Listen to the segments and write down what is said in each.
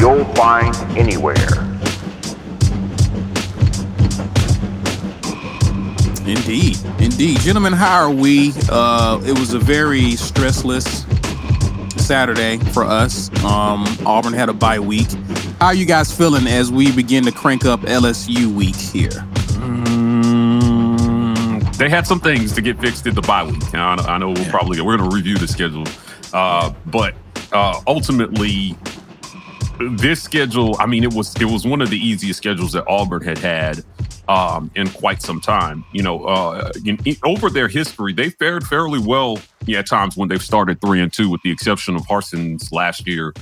you'll find anywhere. Indeed, indeed, gentlemen. How are we? Uh, it was a very stressless Saturday for us. Um, Auburn had a bye week. How are you guys feeling as we begin to crank up LSU week here? Mm, they had some things to get fixed in the bye week. I, I know we'll probably we're going to review the schedule, uh, but uh, ultimately, this schedule. I mean, it was it was one of the easiest schedules that Auburn had had um, in quite some time. You know, uh, in, in- over their history, they fared fairly well yeah, at times when they've started three and two, with the exception of Parsons last year,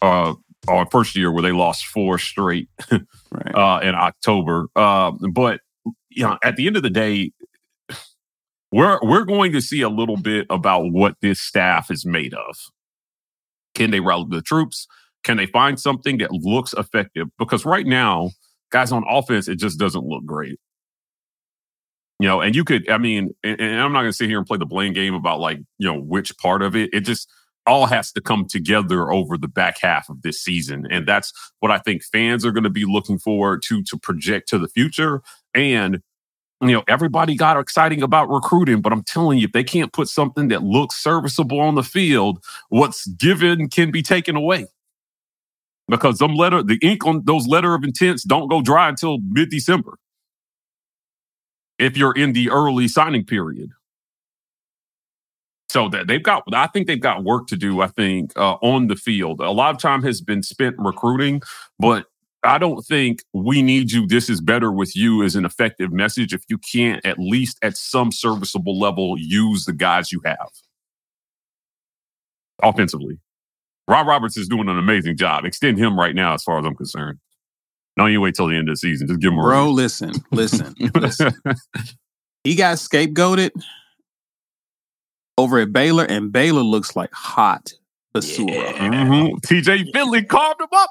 uh, or first year where they lost four straight Right. uh, in October. Uh, but you know, at the end of the day, we're we're going to see a little bit about what this staff is made of. Can they rally the troops? Can they find something that looks effective? Because right now, guys on offense, it just doesn't look great. You know, and you could, I mean, and, and I'm not going to sit here and play the blame game about like, you know, which part of it. It just all has to come together over the back half of this season. And that's what I think fans are going to be looking forward to to project to the future. And, you know, everybody got exciting about recruiting, but I'm telling you, if they can't put something that looks serviceable on the field, what's given can be taken away because some letter, the ink on those letter of intents don't go dry until mid December. If you're in the early signing period, so that they've got, I think they've got work to do. I think uh, on the field, a lot of time has been spent recruiting, but I don't think we need you. This is better with you as an effective message. If you can't at least at some serviceable level use the guys you have offensively. Ron Roberts is doing an amazing job. Extend him right now, as far as I'm concerned. No, you wait till the end of the season. Just give him a Bro, listen, listen, listen. He got scapegoated over at Baylor, and Baylor looks like hot basura. Mhm. TJ Finley carved him up.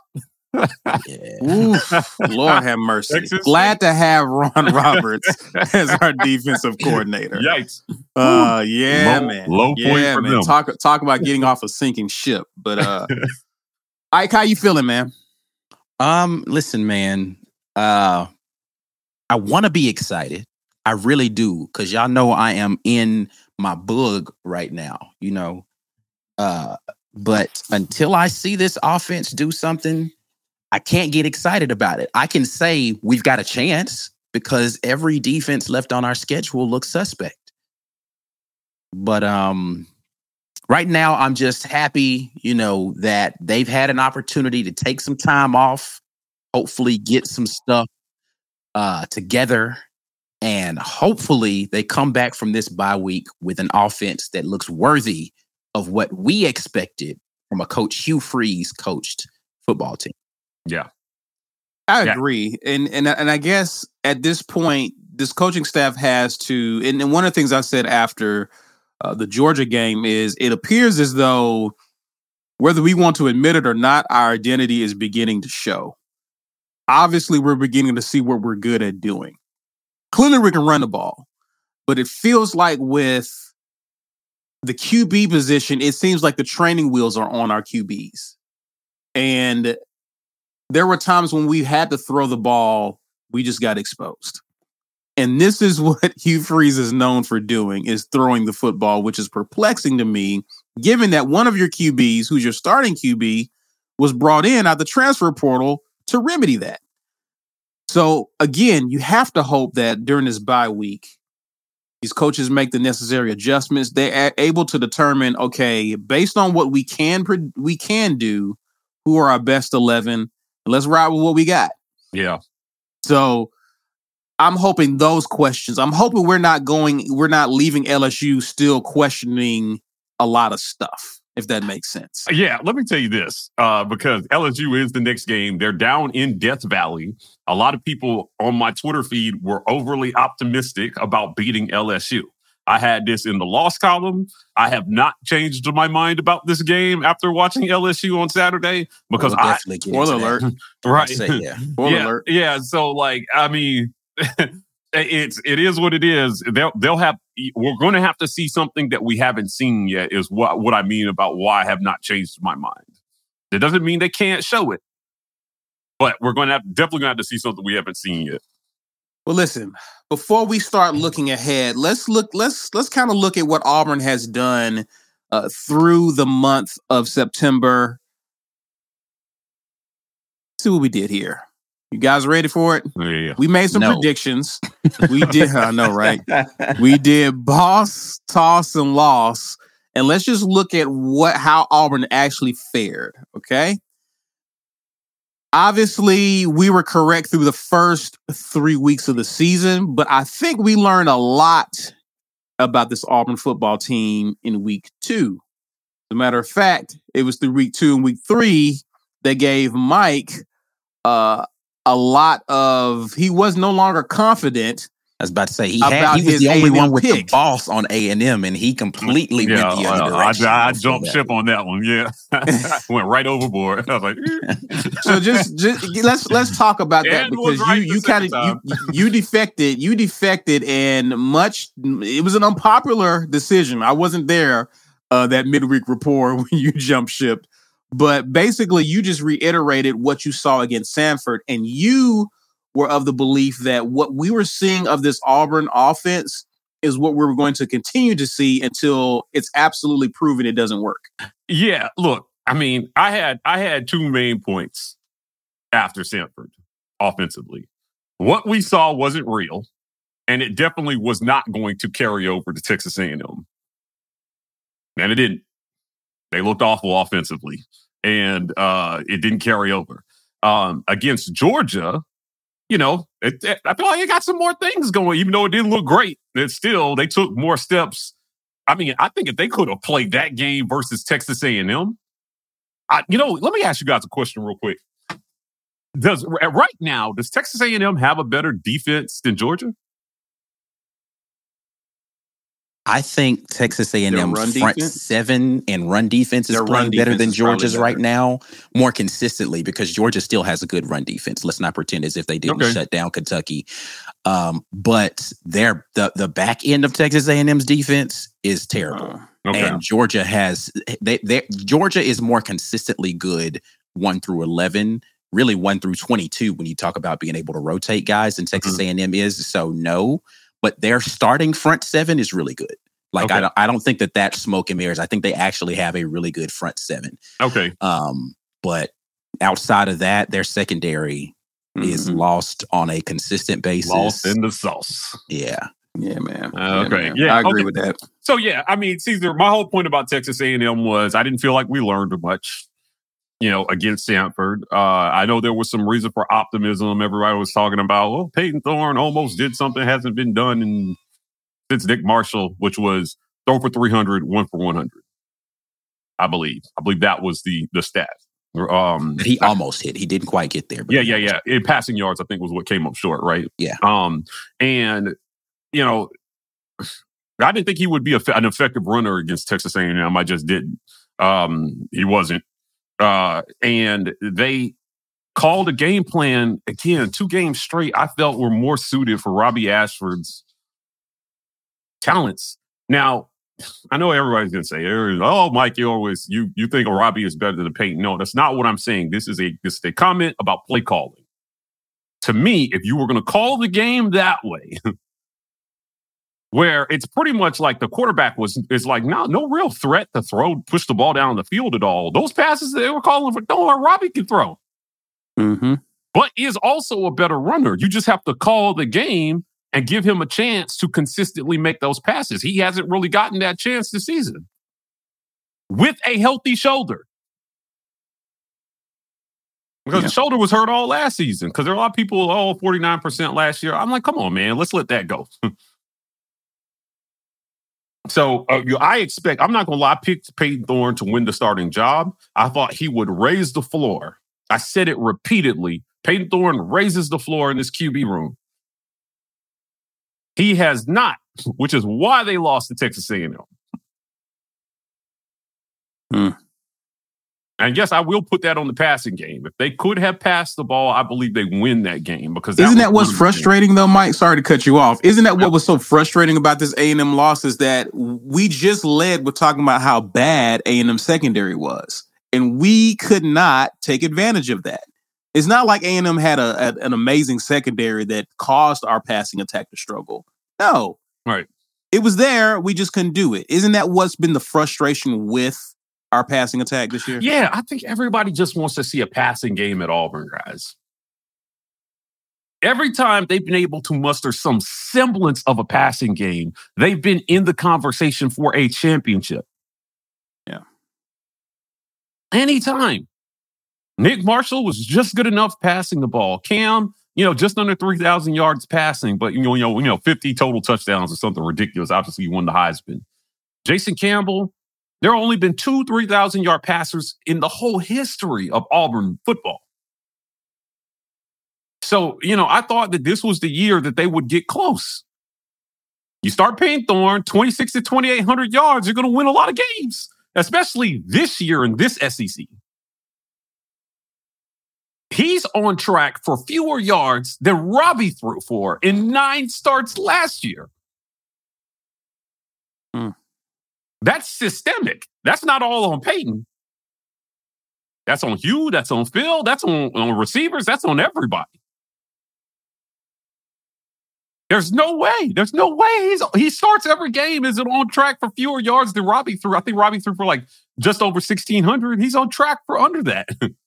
Oof, Lord have mercy. Texas Glad to have Ron Roberts as our defensive coordinator. Yikes. Uh, yeah, Low- man. low point yeah, for man. them. Talk talk about getting off a sinking ship. But uh, Ike, how you feeling, man? Um, listen, man. Uh I want to be excited. I really do, because y'all know I am in my bug right now, you know. Uh, but until I see this offense do something, I can't get excited about it. I can say we've got a chance because every defense left on our schedule looks suspect. But um right now I'm just happy, you know, that they've had an opportunity to take some time off, hopefully get some stuff uh together and hopefully they come back from this bye week with an offense that looks worthy of what we expected from a coach Hugh Freeze coached football team. Yeah. I Yeah. agree, and and and I guess at this point, this coaching staff has to. And, and one of the things I said after uh, the Georgia game is, it appears as though whether we want to admit it or not, our identity is beginning to show. Obviously, we're beginning to see what we're good at doing. Clearly, we can run the ball, but it feels like with the QB position, it seems like the training wheels are on our QBs. And there were times when we had to throw the ball, we just got exposed. And this is what Hugh Freeze is known for doing is throwing the football, which is perplexing to me, given that one of your QBs, who's your starting QB, was brought in out the transfer portal to remedy that. So again, you have to hope that during this bye week, these coaches make the necessary adjustments. They're able to determine, okay, based on what we can we can do, who are our best eleven, let's ride with what we got. Yeah. So I'm hoping those questions. I'm hoping we're not going, we're not leaving LSU still questioning a lot of stuff, if that makes sense. Yeah, let me tell you this, uh, because LSU is the next game. They're down in Death Valley. A lot of people on my Twitter feed were overly optimistic about beating LSU. I had this in the loss column. I have not changed my mind about this game after watching LSU on Saturday because We'll I definitely get Spoiler into that. alert. right. Say, yeah. Spoiler yeah, alert. yeah. So like, I mean, it's it is what it is. They'll they'll have. We're going to have to see something that we haven't seen yet. Is what what I mean about why I have not changed my mind. It doesn't mean they can't show it, but we're going to have definitely going to have to see something we haven't seen yet. Well, listen, before we start looking ahead, let's look, let's let's kind of look at what Auburn has done uh, through the month of September. See what we did here. You guys ready for it? Yeah. We made some No. predictions. We did, I know, right? We did boss, toss, and loss. And let's just look at what how Auburn actually fared. Okay. Obviously, we were correct through the first three weeks of the season, but I think we learned a lot about this Auburn football team in week two. As a matter of fact, it was through week two and week three that gave Mike uh, a lot of he was no longer confident. I was about to say he had he was the only A&M one with pick. the boss on A and M, and he completely Yeah, went the uh, other I, direction. I, I before jumped ship on that one. Yeah, went right overboard. I was like. So just just let's let's talk about that And because right you you kind of you you defected you defected and much it was an unpopular decision. I wasn't there uh, that midweek report when you jumped ship, but basically you just reiterated what you saw against Samford, and you were of the belief that what we were seeing of this Auburn offense is what we were going to continue to see until it's absolutely proven it doesn't work. Yeah, look, I mean, I had I had two main points after Samford offensively. What we saw wasn't real, and it definitely was not going to carry over to Texas A&M. And it didn't. They looked awful offensively, and uh, it didn't carry over. Um, against Georgia, you know, it, it- I feel like it got some more things going, even though it didn't look great. It still they took more steps. I mean, I think if they could have played that game versus Texas A&M, I, you know, let me ask you guys a question real quick. Does right now does Texas A&M have a better defense than Georgia? I think Texas A&M's Their run front defense? seven and run defense is Their playing better than Georgia's right now, more consistently because Georgia still has a good run defense. Let's not pretend as if they didn't Okay. shut down Kentucky. Um, but their the the back end of Texas A&M's defense is terrible. Uh, Okay. And Georgia has they, they Georgia is more consistently good one through eleven, really one through twenty two when you talk about being able to rotate guys, and Texas Mm-hmm. A and M is. So no, but their starting front seven is really good. Like I don't I don't think that that's smoke and mirrors. I think they actually have a really good front seven. okay. Um, but outside of that, their secondary is mhm. lost on a consistent basis. Lost in the sauce. yeah. yeah, man. Okay. man. Yeah, I agree okay. with that. So yeah, I mean, Caesar, my whole point about Texas A&M was I didn't feel like we learned much, you know, against Samford. Uh, I know there was some reason for optimism. Everybody was talking about, well, Payton Thorne almost did something hasn't been done in since Nick Marshall, which was throw for 300, one for 100. I believe. I believe that was the the stat. Um, he almost hit. He didn't quite get there. but yeah, yeah, yeah. In passing yards, I think was what came up short, right? Yeah. Um, and you know, I didn't think he would be a, an effective runner against Texas A&M. I just didn't. Um, he wasn't. Uh, and they called a game plan again, two games straight. I felt were more suited for Robbie Ashford's talents. Now, I know everybody's gonna say, "Oh, Mike, you always you you think Robbie is better than Payton." No, that's not what I'm saying. This is a this is a comment about play calling. To me, if you were going to call the game that way, where it's pretty much like the quarterback was is like no no real threat to throw push the ball down the field at all. Those passes they were calling for, don't worry, Robbie can throw. Mm-hmm. But is also a better runner. You just have to call the game and give him a chance to consistently make those passes. He hasn't really gotten that chance this season with a healthy shoulder. Because Yeah. the shoulder was hurt all last season. Because there are a lot of people, oh, 49% last year. I'm like, come on, man, let's let that go. so uh, I expect, I'm not going to lie, I picked Payton Thorne to win the starting job. I thought he would raise the floor. I said it repeatedly. Payton Thorne raises the floor in this QB room. He has not, which is why they lost to Texas A&M. Hmm. And yes, I will put that on the passing game. If they could have passed the ball, I believe they win that game because Isn't that what's one of the- frustrating though, Mike? Sorry to cut you off. Isn't that what was so frustrating about this A and M loss? Is that we just led with talking about how bad A and M secondary was, and we could not take advantage of that. It's not like A and M had a, a- an amazing secondary that caused our passing attack to struggle. No, Right. It was there. We just couldn't do it. Isn't that what's been the frustration with our passing attack this year? Yeah, I think everybody just wants to see a passing game at Auburn, guys. Every time they've been able to muster some semblance of a passing game, they've been in the conversation for a championship. Yeah. Anytime. Nick Marshall was just good enough passing the ball. Cam, you know, just under 3,000 yards passing, but, you know, you know, you know, 50 total touchdowns or something ridiculous. Obviously, he won the Heisman. Jason Campbell, there have only been two 3,000 yard passers in the whole history of Auburn football. So, you know, I thought that this was the year that they would get close. You start Payton Thorne 26 to 2,800 yards, you're going to win a lot of games, especially this year in this SEC. He's on track for fewer yards than Robbie threw for in nine starts last year. Hmm. That's systemic. That's not all on Payton. That's on Hugh. That's on Phil. That's on, on receivers. That's on everybody. There's no way. There's no way he's he starts every game. Is it on track for fewer yards than Robbie threw? I think Robbie threw for like just over 1600. He's on track for under that.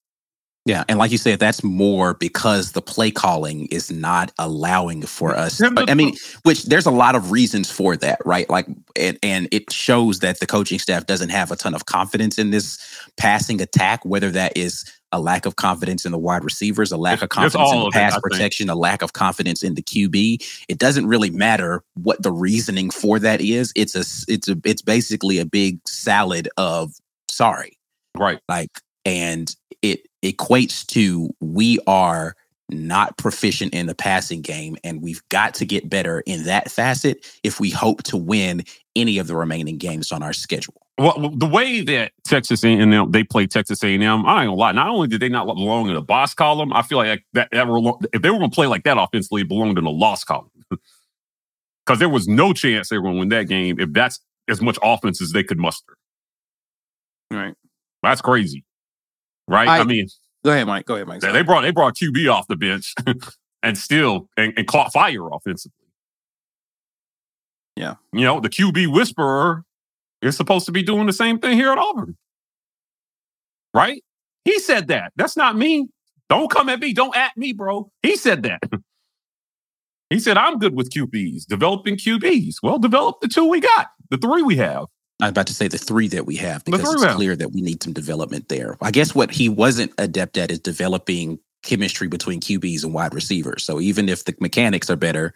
Yeah, and like you said, that's more because the play calling is not allowing for us. I mean, which there's a lot of reasons for that, right? Like, and, and it shows that the coaching staff doesn't have a ton of confidence in this passing attack. Whether that is a lack of confidence in the wide receivers, a lack of It's- it's confidence in of it, pass think. protection, a lack of confidence in the QB. It doesn't really matter what the reasoning for that is. It's a, it's a, it's basically a big salad of sorry right. like and it equates to we are not proficient in the passing game and we've got to get better in that facet if we hope to win any of the remaining games on our schedule Well, the way that Texas A&M they play Texas A&M, I ain't gonna lie. Not only did they not belong in the boss column, I feel like that, that were, if they were gonna play like that offensively, it belonged in the loss column. Because there was no chance they were gonna win that game if that's as much offense as they could muster. Right. That's crazy, right? I, I- mean, Go ahead, Mike. Go ahead, Mike. they they brought they brought QB off the bench and still and, and caught fire offensively. Yeah. you know the QB whisperer is supposed to be doing the same thing here at Auburn, right? He said that. That's not me. Don't come at me. Don't at me, bro. He said that. he said I'm good with QBs, developing QBs. Well, develop the two we got, the three we have. I was about to say the three that we have because it's clear that we need some development there. I guess what he wasn't adept at is developing chemistry between qbs and wide receivers. So even if the mechanics are better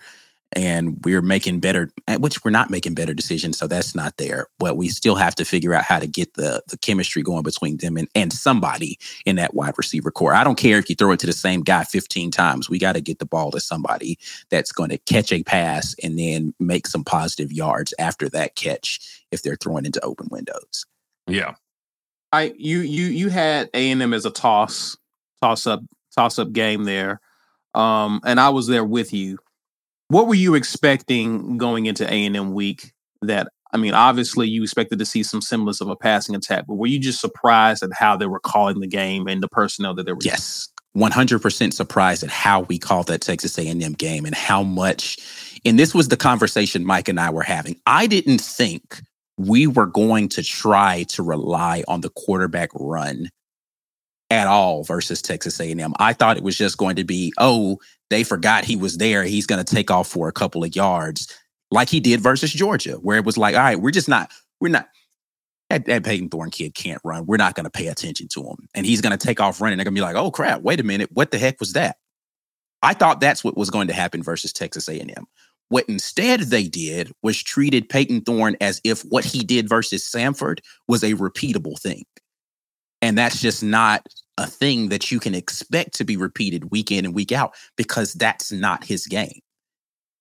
and we're making better eh, which we're not making better decisions so that's not there but we still have to figure out how to get the the chemistry going between them and, and somebody in that wide receiver corps i don't care if you throw it to the same guy 15 times we got to get the ball to somebody that's going to catch a pass and then make some positive yards after that catch if they're throwing into open windows Yeah. I you you you had A and M as a toss toss up toss up game there, um, and I was there with you. What were you expecting going into A and M week? That I mean, obviously you expected to see some semblance of a passing attack, but were you just surprised at how they were calling the game and the personnel that they were? Yes, one hundred percent surprised at how we called that Texas A and M game and how much. And this was the conversation Mike and I were having. I didn't think we were going to try to rely on the quarterback run at all versus Texas A&M. I thought it was just going to be, oh, they forgot he was there. He's going to take off for a couple of yards like he did versus Georgia, where it was like, all right, we're just not, we're not, that, that Payton Thorne kid can't run. We're not going to pay attention to him. And he's going to take off running. They're going to be like, oh, crap, wait a minute. What the heck was that? I thought that's what was going to happen versus Texas A&M. What instead they did was treated Payton Thorne as if what he did versus Samford was a repeatable thing. And that's just not a thing that you can expect to be repeated week in and week out because that's not his game.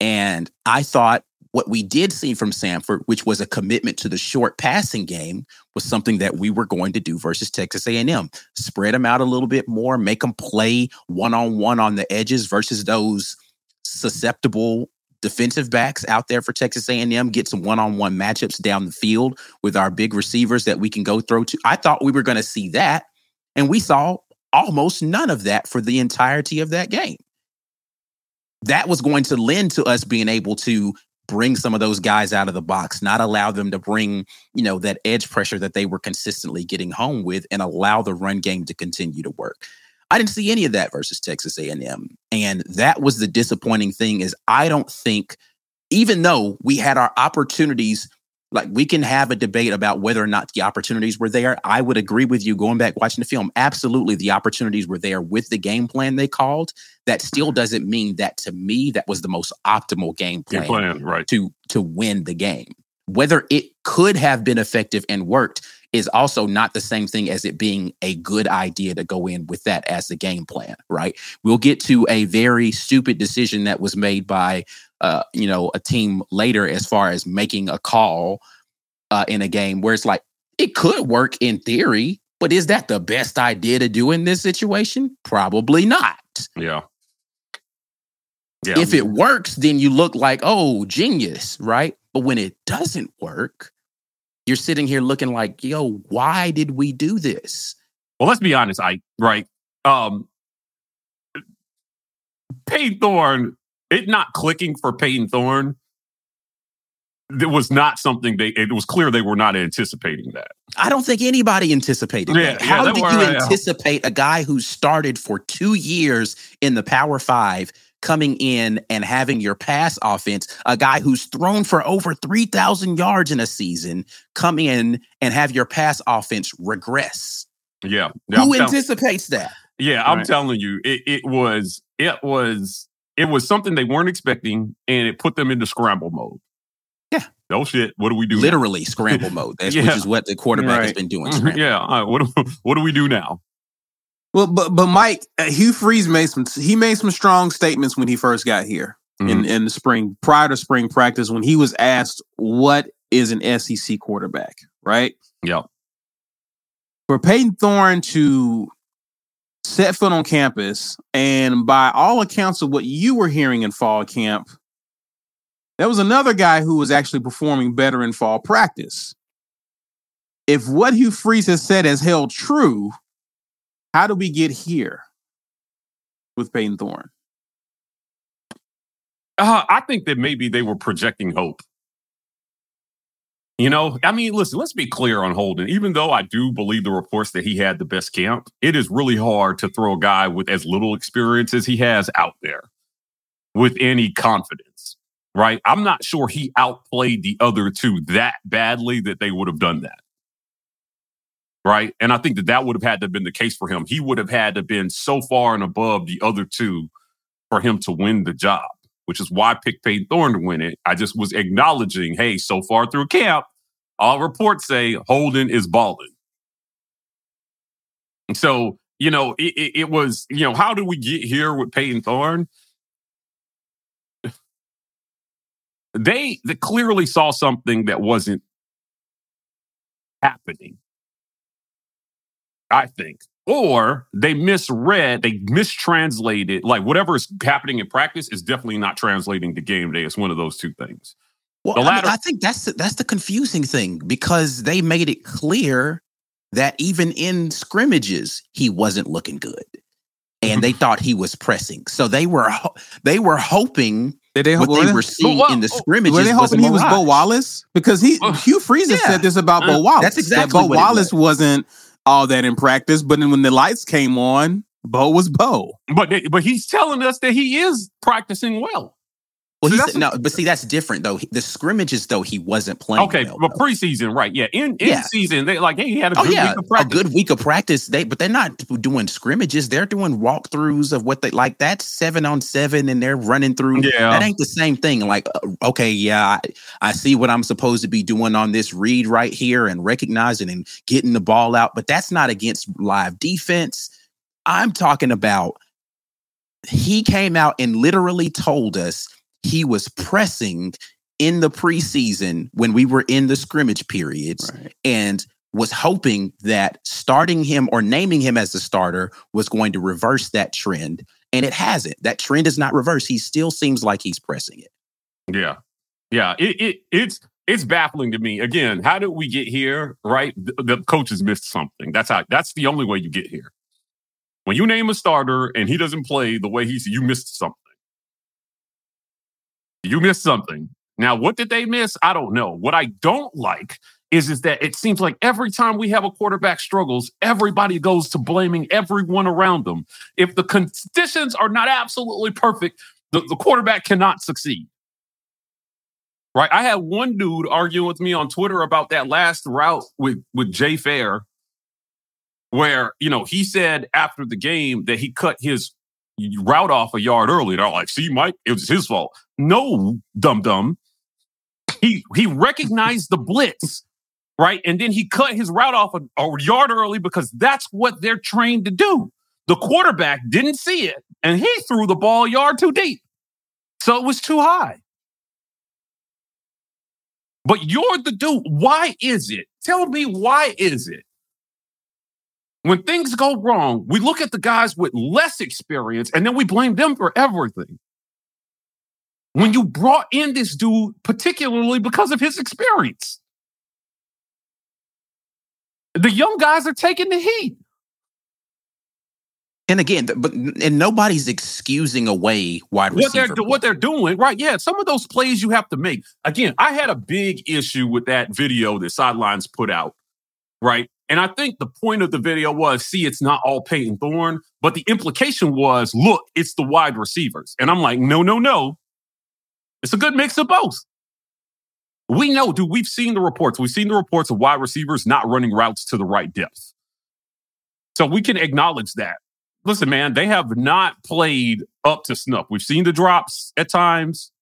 And I thought what we did see from Samford, which was a commitment to the short passing game, was something that we were going to do versus Texas A&M. Spread them out a little bit more, make them play one on one on the edges versus those susceptible defensive backs out there for Texas A&M, get some one-on-one matchups down the field with our big receivers that we can go throw to. I thought we were going to see that, and we saw almost none of that for the entirety of that game. That was going to lend to us being able to bring some of those guys out of the box, not allow them to bring, you know, that edge pressure that they were consistently getting home with and allow the run game to continue to work. I didn't see any of that versus Texas A&M. And that was the disappointing thing is I don't think even though we had our opportunities like we can have a debate about whether or not the opportunities were there. I would agree with you going back watching the film. Absolutely the opportunities were there with the game plan they called. That still doesn't mean that to me that was the most optimal game plan, Game plan, right. to to win the game. Whether it could have been effective and worked is also not the same thing as it being a good idea to go in with that as the game plan, right? We'll get to a very stupid decision that was made by, uh, you know, a team later as far as making a call uh, in a game where it's like it could work in theory, but is that the best idea to do in this situation? Probably not. Yeah. Yeah. If it works, then you look like, oh, genius, right? But when it doesn't work, you're sitting here looking like, yo, why did we do this? Well, let's be honest, I right. Um Payton Thorne, it not clicking for Payton Thorne. It was not something they. It was clear they were not anticipating that. I don't think anybody anticipated Yeah, that. How they did you uh, anticipate a guy who started for two years in the Power Five coming in and having your pass offense, a guy who's thrown for over 3,000 yards in a season, come in and have your pass offense regress? Yeah. yeah who I'm tell- anticipates that? Yeah, I'm Right. telling you, it, it was it was it was something they weren't expecting, and it put them into scramble mode. Yeah. No shit. What do we do? now? Literally scramble mode. That's Yeah. which is what the quarterback has been doing. Mm-hmm, scramble. yeah. all right, what do, what do we do now? Well, but but Mike uh, Hugh Freeze made some he made some strong statements when he first got here in in the spring prior to spring practice when he was asked what is an SEC quarterback, right? Yeah. For Payton Thorne to set foot on campus and by all accounts of what you were hearing in fall camp, there was another guy who was actually performing better in fall practice. If what Hugh Freeze has said has held true, how do we get here with Payton Thorne? Uh, I think that maybe they were projecting hope. You know, I mean, listen, let's be clear on Holden. Even though I do believe the reports that he had the best camp, it is really hard to throw a guy with as little experience as he has out there with any confidence, right? I'm not sure he outplayed the other two that badly that they would have done that. Right. And I think that that would have had to have been the case for him. He would have had to have been so far and above the other two for him to win the job which is why I picked Payton Thorne to win it. I just was acknowledging, hey, so far through camp, all reports say Holden is balling. And so, you know, it, it, it was, you know, how did we get here with Payton Thorne? They, they clearly saw something that wasn't happening. I think. Or they misread, they mistranslated, like whatever is happening in practice is definitely not translating to game day. It's one of those two things. Well, The I, mean, I think that's the, that's the confusing thing because they made it clear that even in scrimmages he wasn't looking good, and they thought he was pressing. So they were ho- they were hoping Did they, what were they they- were seeing well, in the oh, scrimmages were they was hoping he was Bo. Wallace? Because he Ugh. Hugh Freeze has Yeah. said this about Uh, Bo Wallace. that's that exactly Bo what it Wallace was. wasn't all that in practice, but then when the lights came on, Bo was Bo. But they, but he's telling us that he is practicing well. Well, So he's, no, but see, that's different though. The scrimmages though, he wasn't playing. Okay, well, but preseason, right? Yeah, in in Yeah. season, they like, hey, he had a Oh good yeah, week of practice. a good week of practice. They but they're not doing scrimmages. They're doing walkthroughs of what they like. That's seven on seven, and they're running through. Yeah. that ain't the same thing. Like, uh, okay, yeah, I, I see what I'm supposed to be doing on this read right here, and recognizing and getting the ball out. But that's not against live defense. I'm talking about. He came out and literally told us he was pressing in the preseason when we were in the scrimmage periods and was hoping that starting him or naming him as the starter was going to reverse that trend. And it hasn't. That trend is not reversed. He still seems like he's pressing it. Yeah, yeah. It, it it's it's baffling to me. Again, how did we get here? Right, the, the coaches missed something. That's how. That's the only way you get here. When you name a starter and he doesn't play the way he's, you missed something. You missed something. Now, what did they miss? I don't know. What I don't like is is that it seems like every time we have a quarterback struggles, everybody goes to blaming everyone around them. If the conditions are not absolutely perfect, the, the quarterback cannot succeed. Right? I had one dude arguing with me on Twitter about that last route with with Jay Fair, where you know he said after the game that he cut his route off a yard early. They're like, "See, Mike, it was his fault." No, dum dum. He he recognized the blitz, right, and then he cut his route off a, a yard early because that's what they're trained to do. The quarterback didn't see it, and he threw the ball a yard too deep, so it was too high. But you're the dude. Why is it? Tell me why is it? When things go wrong, we look at the guys with less experience and then we blame them for everything. When you brought in this dude, particularly because of his experience, the young guys are taking the heat. And again, but and nobody's excusing away wide what they're receiver. what they're doing, right? Yeah, some of those plays you have to make. Again, I had a big issue with that video that Sidelines put out, right? And I think the point of the video was, see, it's not all Payton Thorne, but the implication was, look, it's the wide receivers. And I'm like, no, no, no. It's a good mix of both. We know, dude, we've seen the reports. We've seen the reports of wide receivers not running routes to the right depth. So we can acknowledge that listen, man, they have not played up to snuff. We've seen the drops at times.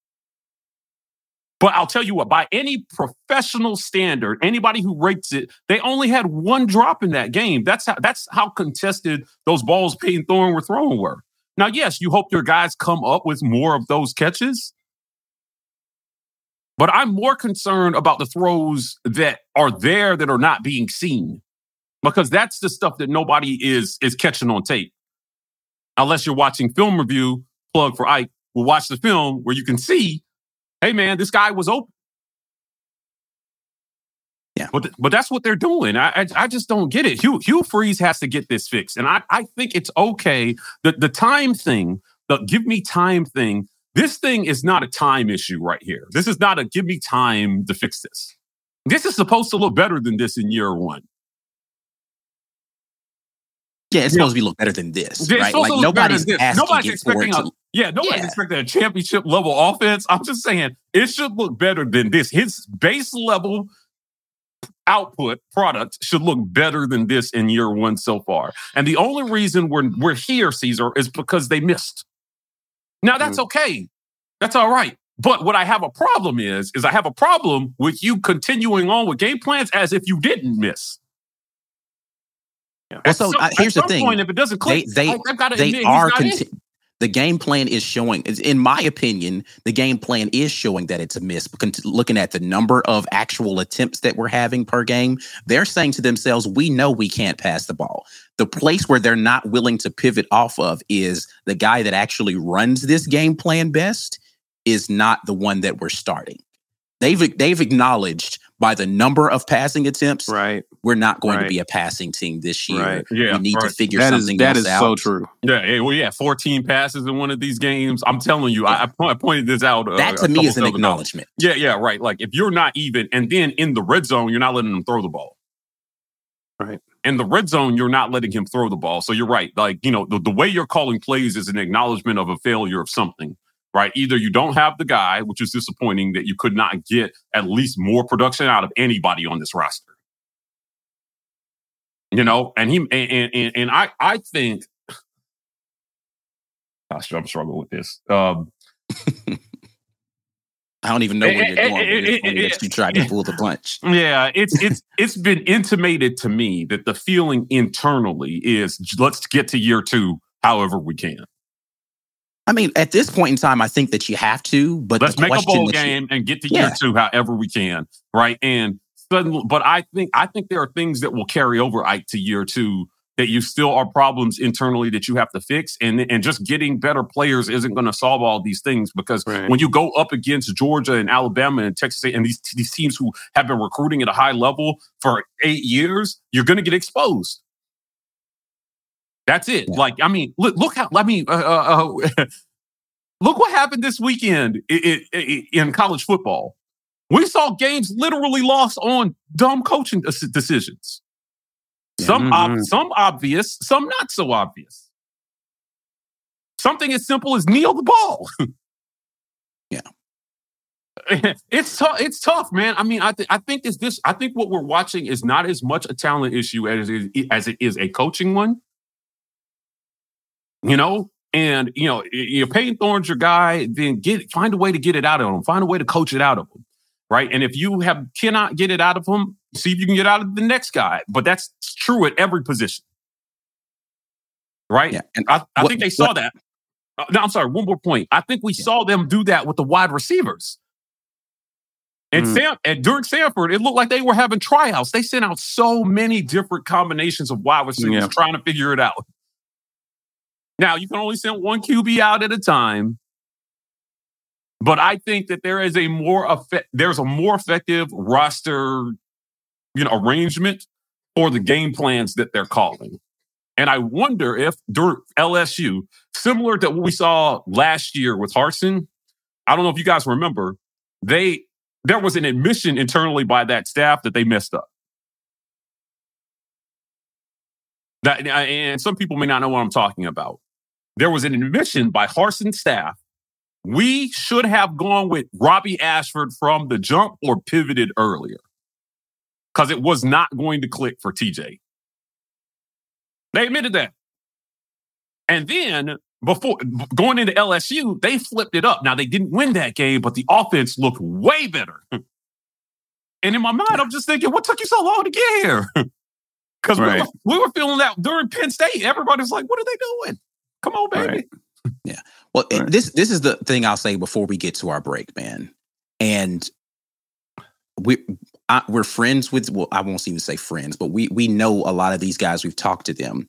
But I'll tell you what, by any professional standard, anybody who rates it, they only had one drop in that game. That's how that's how contested those balls Payton Thorne were throwing were. Now, yes, you hope your guys come up with more of those catches. But I'm more concerned about the throws that are there that are not being seen. Because that's the stuff that nobody is is catching on tape unless you're watching film review, plug for Ike, We'll watch the film where you can see, hey man, this guy was open. Yeah. But, but that's what they're doing. I, I I just don't get it. Hugh Hugh Freeze has to get this fixed. And I, I think it's okay. The the time thing, the give me time thing, this thing is not a time issue right here. This is not a give me time to fix this. This is supposed to look better than this in year one. Yeah, it's Yeah. supposed to be look better than this, right? Like to look better nobody's asking Nobody's it for it expecting to. a yeah, nobody's Yeah. expecting a championship level offense. I'm just saying it should look better than this. His base level output product should look better than this in year one so far. And the only reason we're we're here, Caesar, is because they missed. Now that's mm. okay. That's all right. But what I have a problem is, is I have a problem with you continuing on with game plans as if you didn't miss. Well, At so, some- at here's the thing. Point, if it doesn't They click, they I- oh, I've got to they admit, are he's not in. conti- the game plan is showing, in my opinion, the game plan is showing that it's a miss. Because looking at the number of actual attempts that we're having per game, they're saying to themselves, we know we can't pass the ball. The place where they're not willing to pivot off of is the guy that actually runs this game plan best is not the one that we're starting. They've they've acknowledged by the number of passing attempts, right? We're not going right. to be a passing team this year. Right. Yeah, we need right. to figure That is something that else is out. so true. Yeah, yeah, well, yeah, 14 passes in one of these games. I'm telling you, I, I po- I pointed this out. Uh, That a to me is an shows ago. acknowledgement. Yeah, yeah, right. Like if you're not even, and then in the red zone, you're not letting them throw the ball. Right. In the red zone, you're not letting him throw the ball. So you're right. Like, you know, the, the way you're calling plays is an acknowledgement of a failure of something, right? Either you don't have the guy, which is disappointing that you could not get at least more production out of anybody on this roster. You know, and he and and, and I I think gosh, I'm struggling with this. Um I don't even know where Eh, you're eh, going. eh, with this eh, one eh, that you tried to pull the punch. Yeah, it's it's it's been intimated to me that the feeling internally is let's get to year two however we can. I mean, at this point in time, I think that you have to. But Let's make a bowl that you- game and get to Yeah. year two however we can, right? And suddenly, but I think I think there are things that will carry over Ike to year two that you still are problems internally that you have to fix, and and just getting better players isn't going to solve all these things because Right. when you go up against Georgia and Alabama and Texas A- and these these teams who have been recruiting at a high level for eight years, you're going to get exposed. That's it. Yeah. Like I mean, look look how I mean. Uh, uh, uh, Look what happened this weekend i- i- i- in college football. We saw games literally lost on dumb coaching decisions. Some ob- Mhm. some obvious, some not so obvious. Something as simple as kneel the ball. Yeah. it's tough. It's tough, man. I mean, I th- I think it's this. I think what we're watching is not as much a talent issue as it is, as it is a coaching one. You know, and you know, you're Payton Thorne's your guy, then get find a way to get it out of him. Find a way to coach it out of him, right? And if you have cannot get it out of him, see if you can get out of the next guy. But that's true at every position, right? Yeah. And I, I What- think they saw what- that. Uh, no, I'm sorry. One more point. I think we Yeah. saw them do that with the wide receivers. And Mm. Sam and during Samford, it looked like they were having tryouts. They sent out so many different combinations of wide receivers Yeah. trying to figure it out. Now you can only send one QB out at a time, but I think that there is a more effect. There's a more effective roster, you know, arrangement for the game plans that they're calling. And I wonder if during LSU, similar to what we saw last year with Harsin, I don't know if you guys remember, they there was an admission internally by that staff that they messed up. That and some people may not know what I'm talking about. There was an admission by Harsin's staff. We should have gone with Robbie Ashford from the jump or pivoted earlier because it was not going to click for TJ. They admitted that. And then before going into LSU, they flipped it up. Now they didn't win that game, but the offense looked way better. And in my mind, I'm just thinking, what took you so long to get here? Because we, Right. were, we were feeling that during Penn State. Everybody's like, what are they doing? Come on, baby. Right. Well, eh, Right. this this is the thing I'll say before we get to our break, man. And we I, we're friends with. Well, I won't even say friends, but we we know a lot of these guys. We've talked to them.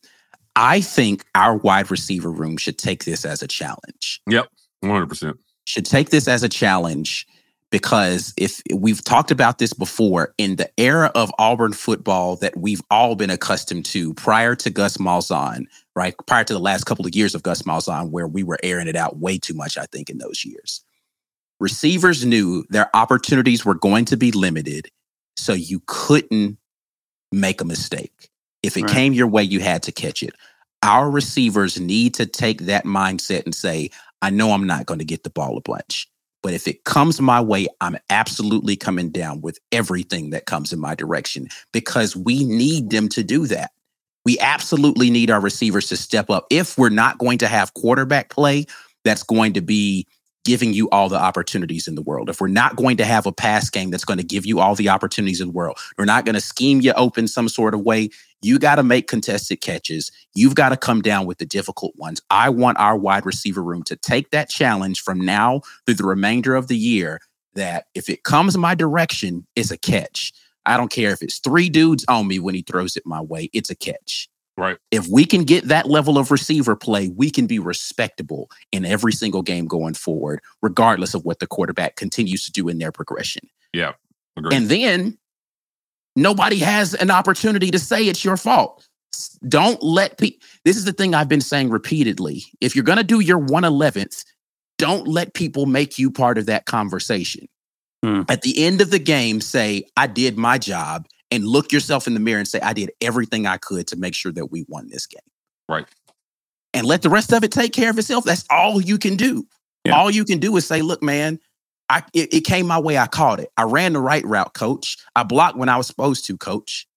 I think our wide receiver room should take this as a challenge. Yep, 100%. Should take this as a challenge because if we've talked about this before in the era of Auburn football that we've all been accustomed to prior to Gus Malzahn, right? Prior to the last couple of years of Gus Malzahn, where we were airing it out way too much, I think, in those years. Receivers knew their opportunities were going to be limited, so you couldn't make a mistake. If it Right. came your way, you had to catch it. Our receivers need to take that mindset and say, I know I'm not going to get the ball a bunch. But if it comes my way, I'm absolutely coming down with everything that comes in my direction because we need them to do that. We absolutely need our receivers to step up. If we're not going to have quarterback play that's going to be giving you all the opportunities in the world, if we're not going to have a pass game that's going to give you all the opportunities in the world, we're not going to scheme you open some sort of way. You got to make contested catches. You've got to come down with the difficult ones. I want our wide receiver room to take that challenge from now through the remainder of the year that if it comes my direction, it's a catch. I don't care if it's three dudes on me when he throws it my way, it's a catch. Right. If we can get that level of receiver play, we can be respectable in every single game going forward, regardless of what the quarterback continues to do in their progression. Yeah. Agreed. And then nobody has an opportunity to say it's your fault. Don't let people, this is the thing I've been saying repeatedly. If you're going to do your 111th, don't let people make you part of that conversation. Hmm. At the end of the game, say, I did my job, and look yourself in the mirror and say, I did everything I could to make sure that we won this game. Right. And let the rest of it take care of itself. That's all you can do. Yeah. All you can do is say, look, man, I it, it came my way. I caught it. I ran the right route, coach. I blocked when I was supposed to, coach.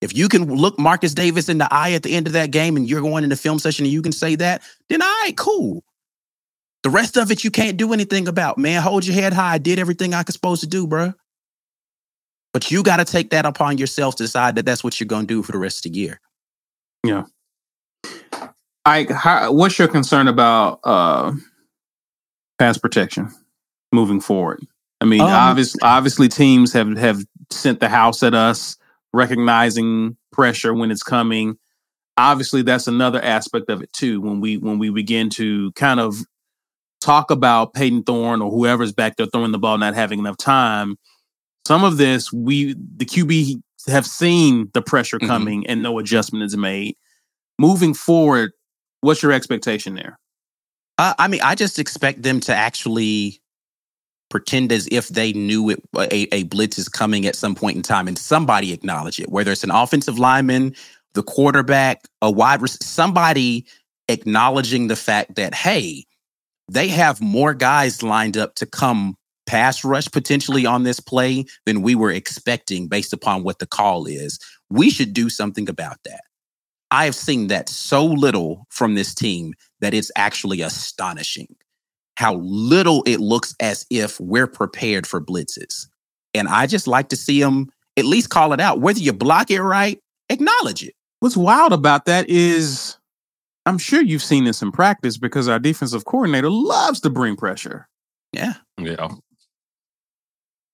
If you can look Marcus Davis in the eye at the end of that game and you're going in the film session and you can say that, then all right, cool. The rest of it you can't do anything about. Man, hold your head high. I did everything I was supposed to do, bro. But you got to take that upon yourself to decide that that's what you're going to do for the rest of the year. Yeah. Ike, how, what's your concern about uh, pass protection moving forward? I mean, Um, obviously, obviously, teams have have sent the house at us, recognizing pressure when it's coming. Obviously, that's another aspect of it too. When we when we begin to kind of talk about Payton Thorne or whoever's back there throwing the ball not having enough time, some of this we the QB have seen the pressure Mhm. coming and no adjustment is made. Moving forward, what's your expectation there? Uh, I mean, I just expect them to actually pretend as if they knew it a, a blitz is coming at some point in time and somebody acknowledge it, whether it's an offensive lineman, the quarterback, a wide somebody acknowledging the fact that, hey, they have more guys lined up to come pass rush potentially on this play than we were expecting based upon what the call is. We should do something about that. I have seen that so little from this team that it's actually astonishing how little it looks as if we're prepared for blitzes. And I just like to see them at least call it out. Whether you block it right, acknowledge it. What's wild about that is I'm sure you've seen this in practice because our defensive coordinator loves to bring pressure. Yeah. Yeah.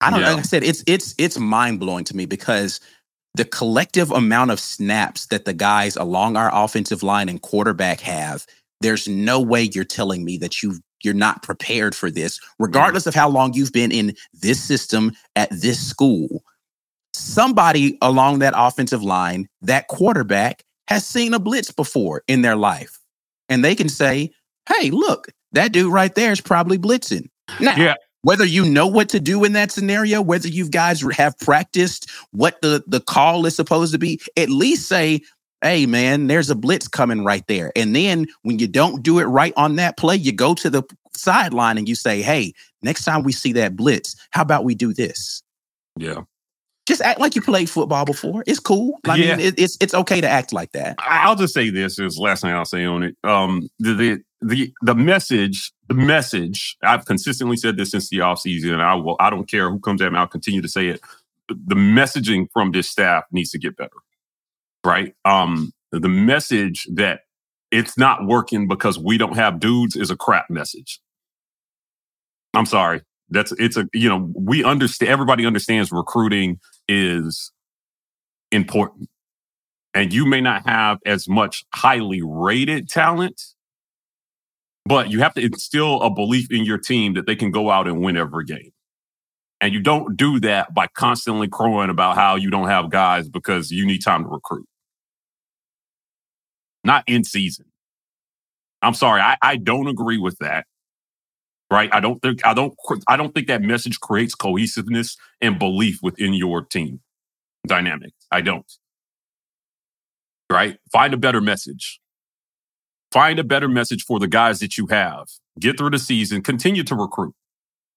I don't Yeah. like I said, it's it's it's mind blowing to me because the collective amount of snaps that the guys along our offensive line and quarterback have, there's no way you're telling me that you you're not prepared for this, regardless of how long you've been in this system at this school. Somebody along that offensive line, that quarterback has seen a blitz before in their life. And they can say, hey, look, that dude right there is probably blitzing. Now, Yeah. whether you know what to do in that scenario, whether you guys have practiced what the, the call is supposed to be, at least say, hey, man, there's a blitz coming right there. And then when you don't do it right on that play, you go to the sideline and you say, hey, next time we see that blitz, how about we do this? Yeah. Just act like you played football before. It's cool. I Yeah. mean, it, it's it's okay to act like that. I'll just say this is last thing I'll say on it. Um, the, the the the message, the message. I've consistently said this since the offseason, and I will. I don't care who comes at me. I'll continue to say it. The messaging from this staff needs to get better. Right. Um, the message that it's not working because we don't have dudes is a crap message. I'm sorry. That's it's a you know we understand. Everybody understands recruiting is important and you may not have as much highly rated talent, but you have to instill a belief in your team that they can go out and win every game. And you don't do that by constantly crowing about how you don't have guys because you need time to recruit. Not in season. I'm sorry, I, I don't agree with that. Right? I don't think I don't I don't think that message creates cohesiveness and belief within your team dynamic. I don't right? Find a better message. Find a better message for the guys that you have. Get through the season, continue to recruit.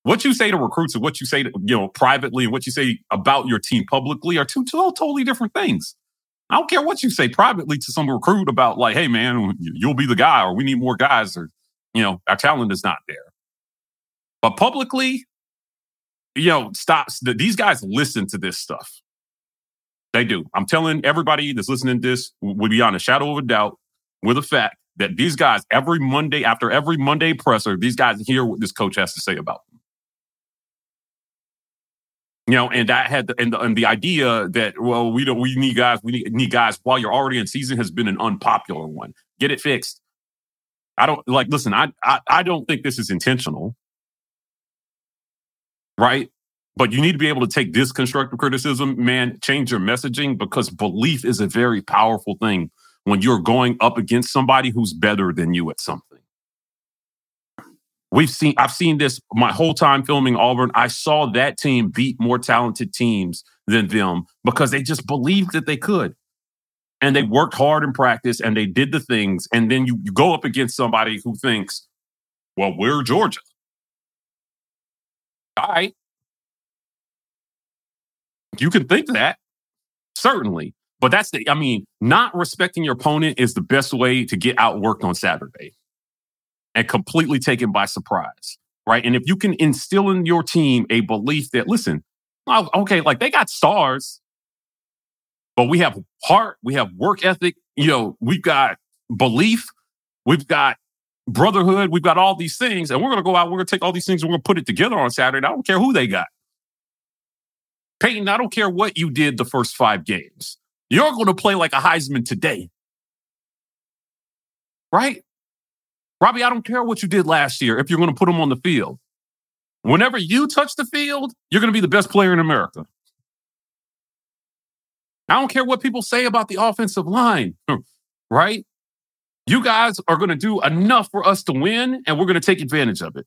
What you say to recruits and what you say to, you know, privately and what you say about your team publicly are two, two totally different things. I don't care what you say privately to some recruit about like, hey man, you'll be the guy or we need more guys or, you know, our talent is not there. But publicly, you know, stops. These guys listen to this stuff. They do. I'm telling everybody that's listening to this would be on a shadow of a doubt with the fact that these guys, every Monday, after every Monday presser, these guys hear what this coach has to say about them. You know, and that had the, and the, and the idea that well, we don't we need guys, we need, need guys while you're already in season has been an unpopular one. Get it fixed. I don't like. Listen, I I, I don't think this is intentional, right? But you need to be able to take this constructive criticism, man, change your messaging because belief is a very powerful thing when you're going up against somebody who's better than you at something. We've seen, I've seen this my whole time filming Auburn. I saw that team beat more talented teams than them because they just believed that they could. And they worked hard in practice and they did the things. And then you, you go up against somebody who thinks, well, we're Georgia. All right. You can think that, certainly. But that's the, I mean, not respecting your opponent is the best way to get outworked on Saturday and completely taken by surprise. Right. And if you can instill in your team a belief that, listen, oh, okay, like they got stars, but we have heart, we have work ethic, you know, we've got belief, we've got brotherhood, we've got all these things, and we're going to go out, we're going to take all these things, and we're going to put it together on Saturday. I don't care who they got. Payton, I don't care what you did the first five games. You're going to play like a Heisman today. Right? Robby, I don't care what you did last year if you're going to put them on the field. Whenever you touch the field, you're going to be the best player in America. I don't care what people say about the offensive line, right? You guys are going to do enough for us to win, and we're going to take advantage of it.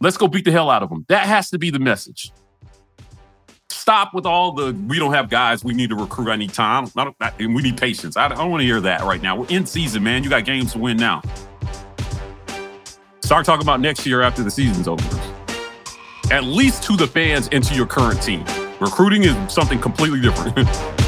Let's go beat the hell out of them. That has to be the message stop with all the we don't have guys. We need to recruit. I. I I, we need patience. I, I don't want to hear that right now. We're in season, man. You got games to win now. Start talking about next year after the season's over. At least to the fans and to your current team. Recruiting is something completely different.